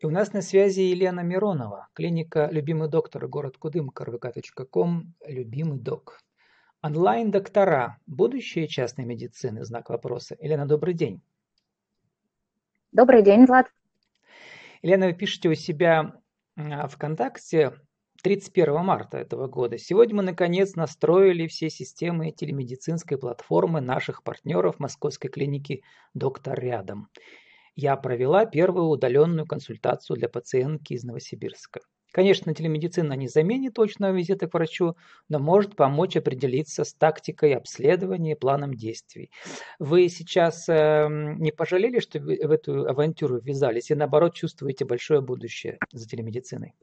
И у нас на связи Елена Миронова, клиника «Любимый доктор», город Кудымка, rvk.com, «Любимый док». Онлайн-доктора. Будущее частной медицины? Знак вопроса. Елена, добрый день. Добрый день, Влад. Елена, вы пишете у себя ВКонтакте 31 марта этого года. Сегодня мы, наконец, настроили все системы телемедицинской платформы наших партнеров Московской клиники «Доктор рядом» я провела первую удаленную консультацию для пациентки из Новосибирска. Конечно, телемедицина не заменит точного визита к врачу, но может помочь определиться с тактикой обследования и планом действий. Вы сейчас э, не пожалели, что в эту авантюру ввязались, и наоборот чувствуете большое будущее за телемедициной?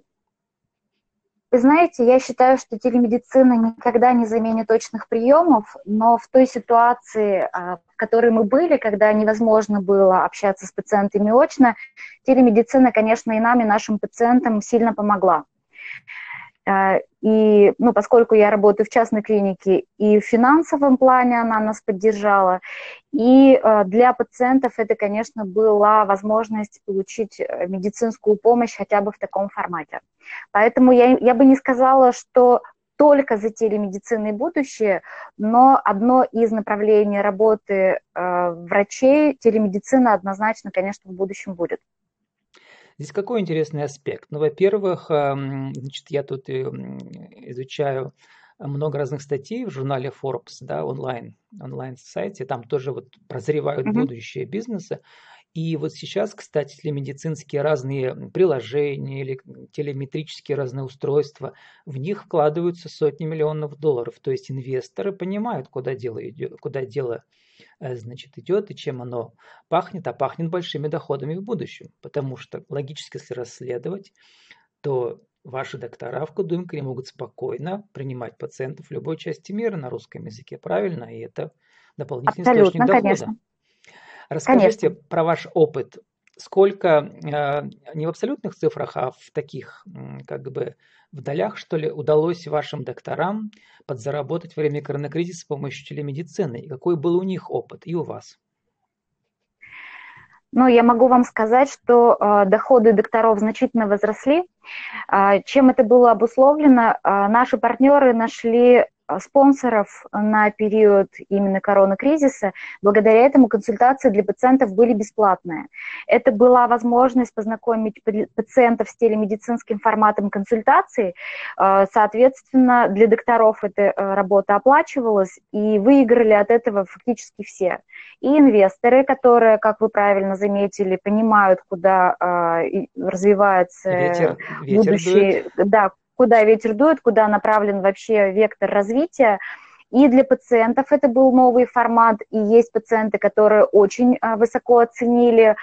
Вы знаете, я считаю, что телемедицина никогда не заменит точных приемов, но в той ситуации, а, в которой мы были, когда невозможно было общаться с пациентами очно, телемедицина, конечно, и нам, и нашим пациентам сильно помогла. А, и, ну, поскольку я работаю в частной клинике, и в финансовом плане она нас поддержала, и а, для пациентов это, конечно, была возможность получить э, медицинскую помощь хотя бы в таком формате. Поэтому я, я бы не сказала, что только за телемедициной будущее, но одно из направлений работы э, врачей телемедицина однозначно, конечно, в будущем будет. Здесь какой интересный аспект? Ну, во-первых, значит, я тут изучаю много разных статей в журнале Forbes, да, онлайн, онлайн-сайте, там тоже вот прозревают mm-hmm. будущее бизнеса. И вот сейчас, кстати, телемедицинские разные приложения или телеметрические разные устройства, в них вкладываются сотни миллионов долларов. То есть инвесторы понимают, куда дело идет, куда дело э, значит, идет и чем оно пахнет, а пахнет большими доходами в будущем. Потому что логически, если расследовать, то ваши доктора в Кудымкаре могут спокойно принимать пациентов в любой части мира на русском языке, правильно? И это дополнительный Абсолютно, источник дохода. Конечно. Расскажите Конечно. про ваш опыт. Сколько, э, не в абсолютных цифрах, а в таких, как бы, в долях, что ли, удалось вашим докторам подзаработать во время коронакризиса с помощью телемедицины? И какой был у них опыт и у вас? Ну, я могу вам сказать, что э, доходы докторов значительно возросли. Э, чем это было обусловлено? Э, наши партнеры нашли а, спонсоров на период именно коронакризиса. Благодаря этому консультации для пациентов были бесплатные. Это была возможность познакомить пациентов с телемедицинским форматом консультации. А, соответственно, для докторов эта а, работа оплачивалась, и выиграли от этого фактически все. И инвесторы, которые, как вы правильно заметили, понимают, куда развивается ветер, ветер будущее, дует. да, куда ветер дует, куда направлен вообще вектор развития. И для пациентов это был новый формат, и есть пациенты, которые очень а, высоко оценили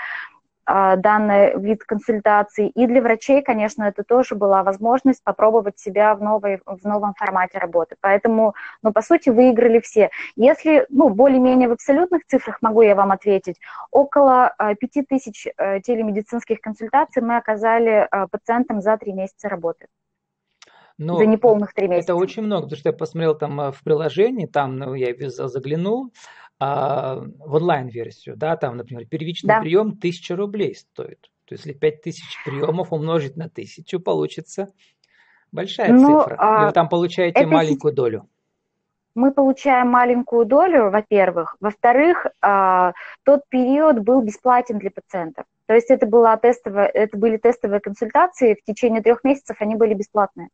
а, данный вид консультаций. И для врачей, конечно, это тоже была возможность попробовать себя в, новой, в новом формате работы. Поэтому, ну, по сути, выиграли все. Если, ну, более-менее в абсолютных цифрах могу я вам ответить, около 5000 а, э, телемедицинских консультаций мы оказали пациентам за три месяца работы. Но за неполных три месяца. Это очень много, потому что я посмотрел там э, в приложении, там ну, я заглянул а, в онлайн-версию, да, там, например, первичный да. прием 1000 рублей стоит. То есть, если 5000 приемов умножить на 1000, получится большая ну, цифра. А, И вы там получаете это маленькую долю. Мы получаем маленькую долю, во-первых. Во-вторых, а, тот период был бесплатен для пациентов. То есть это, была тестовая, это были тестовые консультации, в течение трех месяцев они были бесплатные.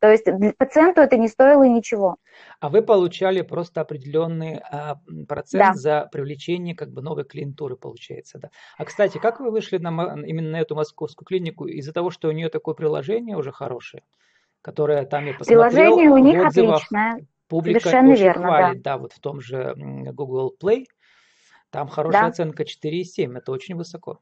То есть пациенту это не стоило ничего. А вы получали просто определенный а, процент да. за привлечение как бы новой клиентуры, получается, да. А кстати, как вы вышли на, именно на эту московскую клинику из-за того, что у нее такое приложение уже хорошее, которое там я посмотрел. Приложение у них отличное. Публика Совершенно очень верно, хвалит, да. да, вот в том же Google Play. Там хорошая да. оценка 4,7, это очень высоко.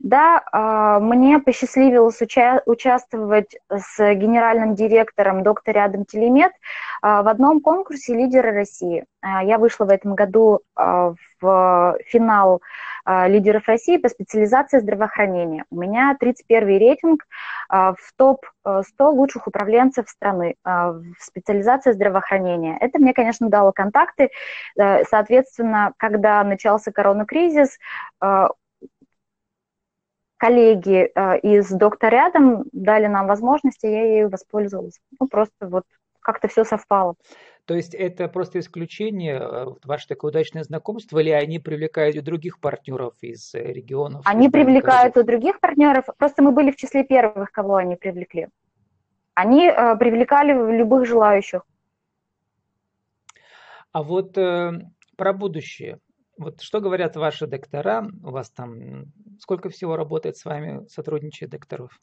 Да, а, мне посчастливилось уча- участвовать с генеральным директором доктор Рядом Телемет а, в одном конкурсе «Лидеры России». А, я вышла в этом году в финал лидеров России по специализации здравоохранения. У меня 31 рейтинг в топ-100 лучших управленцев страны в специализации здравоохранения. Это мне, конечно, дало контакты. Соответственно, когда начался коронакризис, коллеги э, из «Доктор рядом» дали нам возможность, и я ею воспользовалась. Ну, просто вот как-то все совпало. То есть это просто исключение, э, ваше такое удачное знакомство, или они привлекают и других партнеров из э, регионов? Они привлекают и других партнеров, просто мы были в числе первых, кого они привлекли. Они э, привлекали любых желающих. А вот э, про будущее. Вот что говорят ваши доктора? У вас там сколько всего работает с вами, сотрудничает докторов?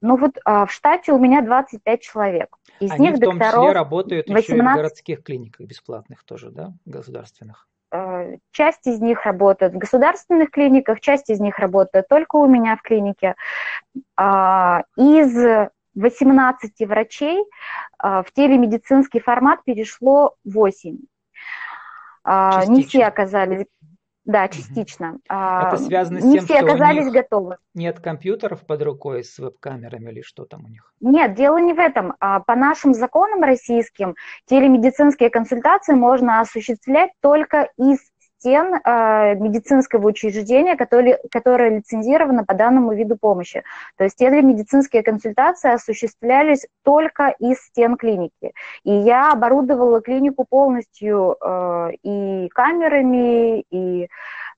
Ну вот а, в штате у меня 25 человек. Из Они них в том докторов числе работают 18... еще и в городских клиниках бесплатных тоже, да, государственных? Э, часть из них работает в государственных клиниках, часть из них работает только у меня в клинике. А, из 18 врачей а, в телемедицинский формат перешло 8. Частично. Не все оказались да, частично. Угу. Это связано с не тем, все что оказались у них готовы. Нет компьютеров под рукой с веб-камерами или что там у них? Нет, дело не в этом. А по нашим законам российским телемедицинские консультации можно осуществлять только из стен э, медицинского учреждения, которое, которое лицензировано по данному виду помощи. То есть медицинские консультации осуществлялись только из стен клиники. И я оборудовала клинику полностью э, и камерами, и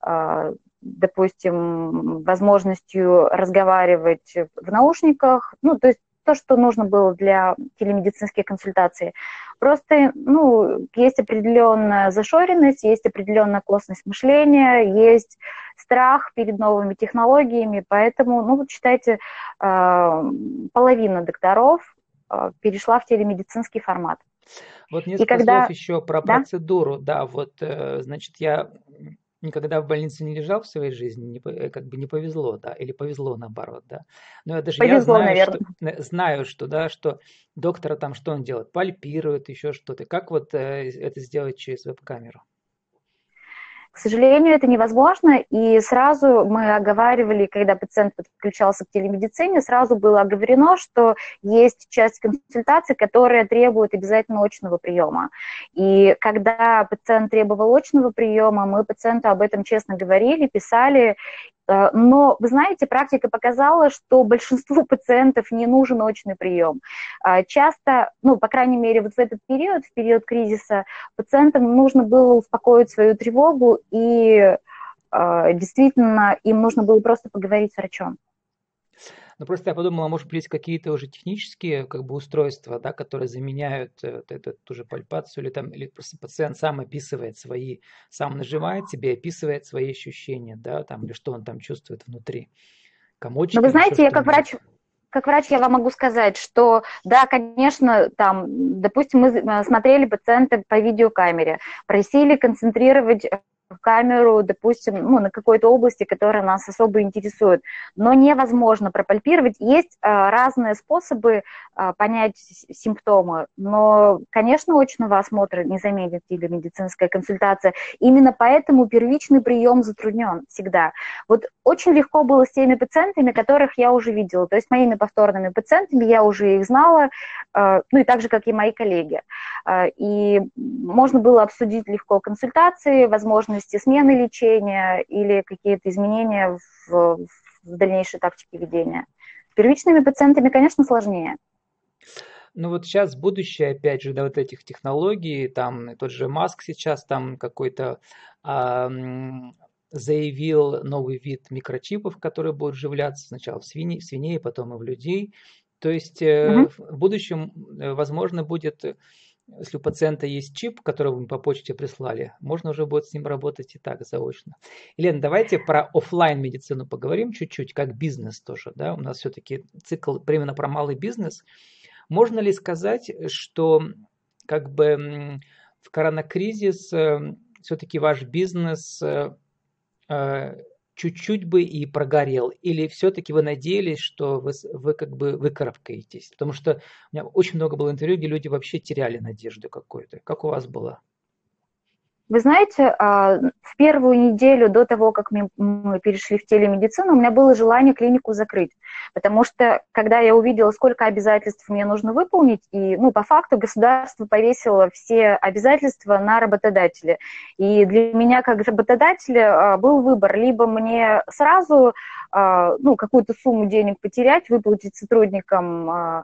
э, допустим, возможностью разговаривать в наушниках, ну, то есть то, что нужно было для телемедицинских консультаций. Просто, ну, есть определенная зашоренность, есть определенная косность мышления, есть страх перед новыми технологиями, поэтому, ну, вот считайте, э, половина докторов э, перешла в телемедицинский формат. Вот несколько когда... слов еще про да? процедуру. Да, вот, э, значит, я никогда в больнице не лежал в своей жизни, не, э, как бы не повезло, да, или повезло наоборот, да. Но я даже повезло, я знаю, наверное. что, знаю, что, да, что доктора там что он делает, пальпирует, еще что-то. Как вот э, это сделать через веб-камеру? Сожалению, это невозможно, и сразу мы оговаривали, когда пациент подключался к телемедицине, сразу было оговорено, что есть часть консультаций, которая требует обязательно очного приема. И когда пациент требовал очного приема, мы пациенту об этом честно говорили, писали, но, вы знаете, практика показала, что большинству пациентов не нужен очный прием. А, часто, ну, по крайней мере, вот в этот период, в период кризиса, пациентам нужно было успокоить свою тревогу, и а, действительно им нужно было просто поговорить с врачом. Ну, просто я подумала, может быть, какие-то уже технические как бы устройства, да, которые заменяют э, вот эту ту же пальпацию, или там, или просто пациент сам описывает свои, сам нажимает себе, описывает свои ощущения, да, там, или что он там чувствует внутри. Комочек. Ну, вы знаете, я как врач, как врач я вам могу сказать, что да, конечно, там, допустим, мы э, смотрели пациента по видеокамере, просили концентрировать камеру, допустим, ну, на какой-то области, которая нас особо интересует. Но невозможно пропальпировать. Есть а, разные способы а, понять симптомы, но, конечно, очного осмотра не заменит или медицинская консультация. Именно поэтому первичный прием затруднен всегда. Вот очень легко было с теми пациентами, которых я уже видела, то есть моими повторными пациентами, я уже их знала, а, ну и так же, как и мои коллеги. И можно было обсудить легко консультации, возможности смены лечения или какие-то изменения в, в дальнейшей тактике ведения. С первичными пациентами, конечно, сложнее. Ну вот сейчас будущее, опять же, да, вот этих технологий, там тот же Маск сейчас там какой-то а, заявил новый вид микрочипов, которые будут вживляться сначала в свиней, в свиней, потом и в людей. То есть угу. в будущем, э, возможно, будет если у пациента есть чип, который вы по почте прислали, можно уже будет с ним работать и так заочно. Елена, давайте про офлайн медицину поговорим чуть-чуть, как бизнес тоже. Да? У нас все-таки цикл именно про малый бизнес. Можно ли сказать, что как бы в коронакризис э, все-таки ваш бизнес э, э, чуть-чуть бы и прогорел? Или все-таки вы надеялись, что вы, вы как бы выкарабкаетесь? Потому что у меня очень много было интервью, где люди вообще теряли надежду какую-то. Как у вас было? Вы знаете, а, в первую неделю до того, как мы перешли в телемедицину, у меня было желание клинику закрыть, потому что когда я увидела, сколько обязательств мне нужно выполнить, и, ну, по факту государство повесило все обязательства на работодателя. И для меня, как работодателя, а, был выбор, либо мне сразу ну, какую-то сумму денег потерять, выплатить сотрудникам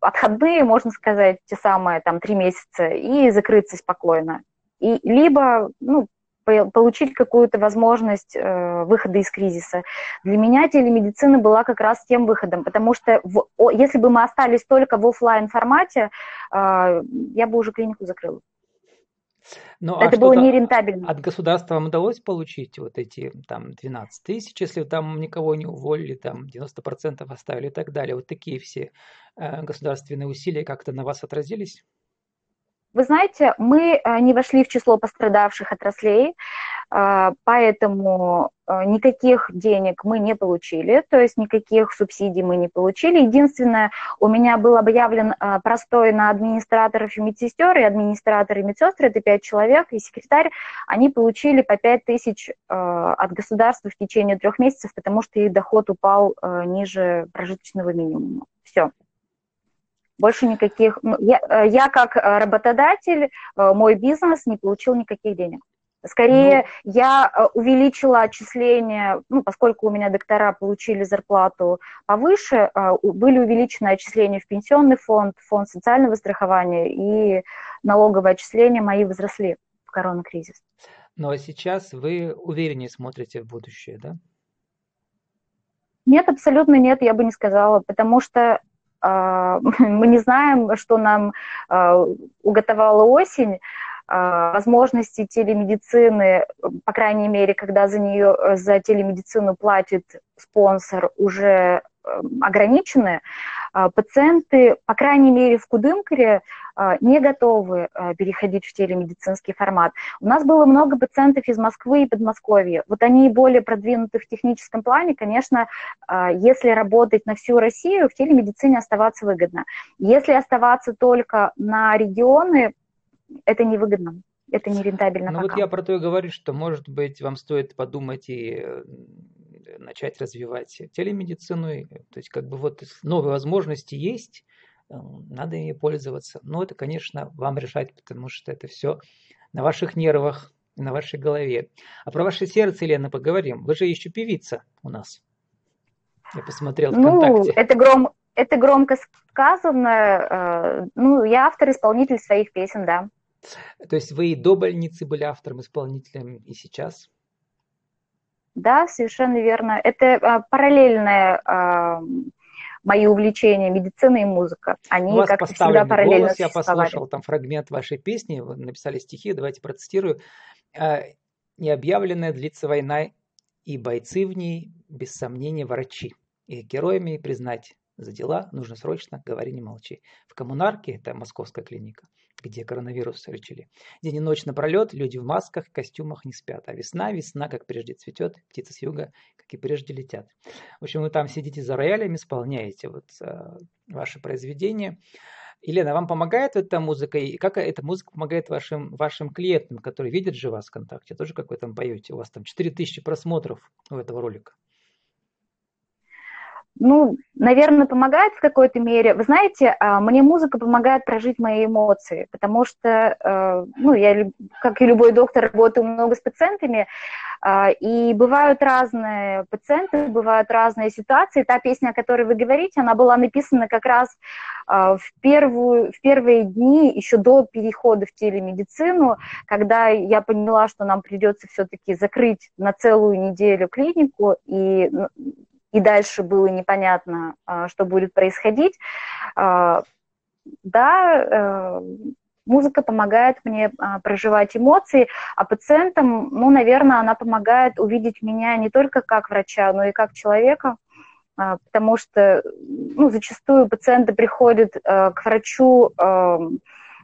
отходные, можно сказать, те самые там три месяца, и закрыться спокойно. И либо, ну, получить какую-то возможность э, выхода из кризиса. Для меня телемедицина была как раз тем выходом, потому что в, о, если бы мы остались только в офлайн формате, э, я бы уже клинику закрыла. Ну, а Это было нерентабельно. От государства вам удалось получить вот эти там 12 тысяч, если там никого не уволили, там 90% оставили и так далее. Вот такие все э, государственные усилия как-то на вас отразились? Вы знаете, мы э, не вошли в число пострадавших отраслей, э, поэтому э, никаких денег мы не получили, то есть никаких субсидий мы не получили. Единственное, у меня был объявлен простой на администраторов и медсестер, и администратор и медсестры, это пять человек, и секретарь, они получили по пять тысяч от государства в течение трех месяцев, потому что их доход упал ниже прожиточного минимума. Все. Больше никаких... Ну, я, э, я как э, работодатель, э, мой бизнес не получил никаких денег. Скорее, ну, я увеличила отчисления, ну, поскольку у меня доктора получили зарплату повыше, были увеличены отчисления в пенсионный фонд, фонд социального страхования и налоговые отчисления мои возросли в коронакризис. Ну а сейчас вы увереннее смотрите в будущее, да? Нет, абсолютно нет, я бы не сказала, потому что мы не знаем, что нам а, уготовала осень, а, возможности телемедицины, по крайней мере, когда за нее, за телемедицину платит спонсор, уже Эм, ограничены, а, пациенты, по крайней мере, в Кудымкаре а, не готовы а, переходить в телемедицинский формат. У нас было много пациентов из Москвы и Подмосковья. Вот они более продвинуты в техническом плане. Конечно, если работать на всю Россию, в телемедицине оставаться выгодно. Если оставаться только на регионы, это невыгодно это не рентабельно. Ну пока. вот я про то и говорю, что, может быть, вам стоит подумать и э, начать развивать телемедицину. То есть как бы вот новые возможности есть, э, надо ими пользоваться. Но это, конечно, вам решать, потому что это все на ваших нервах, на вашей голове. А про ваше сердце, Елена, поговорим. Вы же еще певица у нас. Я посмотрел ну, ВКонтакте. Ну, это, гром, это громко сказано. Э, ну, я автор-исполнитель своих песен, да. То есть вы и до больницы были автором-исполнителем, и сейчас? Да, совершенно верно. Это а, параллельное а, мои увлечения медицина и музыка. Они как-то всегда параллельно голос, Я послушал там фрагмент вашей песни, вы написали стихи, давайте процитирую. А, «Необъявленная длится война, и бойцы в ней, без сомнения, врачи. Их героями признать за дела нужно срочно, говори, не молчи. В коммунарке, это московская клиника, где коронавирус лечили. День и ночь напролет, люди в масках, костюмах не спят. А весна, весна, как прежде цветет, птицы с юга, как и прежде летят. В общем, вы там сидите за роялем, исполняете вот э, ваши произведения. Елена, вам помогает эта музыка? И как эта музыка помогает вашим, вашим клиентам, которые видят же вас ВКонтакте? Тоже как вы там поете? У вас там 4000 просмотров у этого ролика ну, наверное, помогает в какой-то мере. Вы знаете, а, мне музыка помогает прожить мои эмоции, потому что, э, ну, я, как и любой доктор, работаю много с пациентами, а, и бывают разные пациенты, бывают разные ситуации. Та песня, о которой вы говорите, она была написана как раз а, в, первую, в первые дни, еще до перехода в телемедицину, когда я поняла, что нам придется все-таки закрыть на целую неделю клинику, и и дальше было непонятно, а, что будет происходить. А, да, э, музыка помогает мне а, проживать эмоции, а пациентам, ну, наверное, она помогает увидеть меня не только как врача, но и как человека, потому что ну, зачастую пациенты приходят к врачу,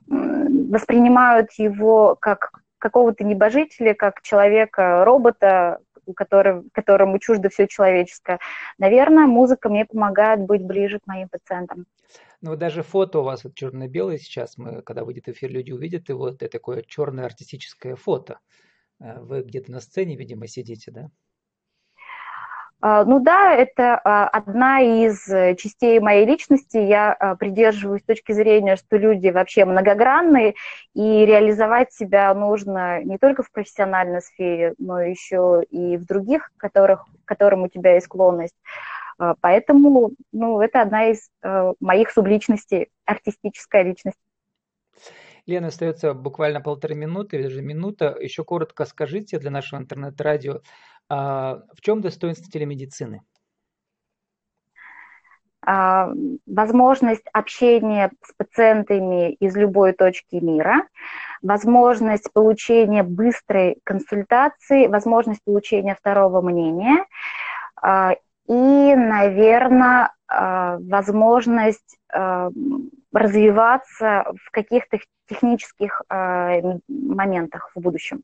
воспринимают его как какого-то небожителя, как человека-робота, который, которому чуждо все человеческое. Наверное, музыка мне помогает быть ближе к моим пациентам. Ну вот даже фото у вас вот черно-белое сейчас, мы, когда выйдет эфир, люди увидят, вот это такое черное артистическое фото. Э, вы где-то на сцене, видимо, сидите, да? А, ну да, это а, одна из частей моей личности. Я а, придерживаюсь точки зрения, что люди вообще многогранные, и реализовать себя нужно не только в профессиональной сфере, но еще и в других, которых, к которым у тебя есть склонность. Поэтому ну, это одна из моих субличностей, артистическая личность. Лена, остается буквально полторы минуты или даже минута. Еще коротко скажите для нашего интернет-радио, а, в чем достоинство телемедицины? А, возможность общения с пациентами из любой точки мира, возможность получения быстрой консультации, возможность получения второго мнения а, и, наверное, возможность развиваться в каких-то технических моментах в будущем.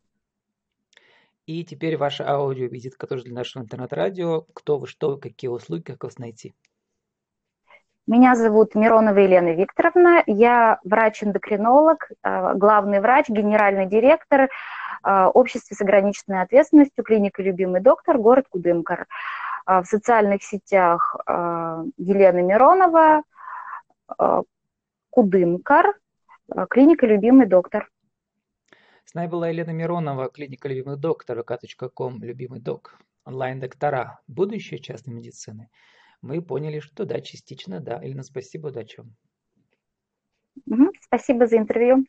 И теперь ваша аудиовизитка тоже для нашего интернет-радио. Кто вы, что вы, какие услуги, как вас найти? Меня зовут Миронова Елена Викторовна. Я врач-эндокринолог, э, главный врач, генеральный директор э, общества с ограниченной ответственностью, клиника «Любимый доктор», город Кудымкар. Э, в социальных сетях Елена Миронова, Кудымкар, клиника «Любимый доктор». С нами была Елена Миронова, клиника любимых доктор, kом, любимый док, онлайн-доктора, будущее частной медицины. Мы поняли, что да, частично да. Елена, спасибо, удачи вам. Спасибо за интервью.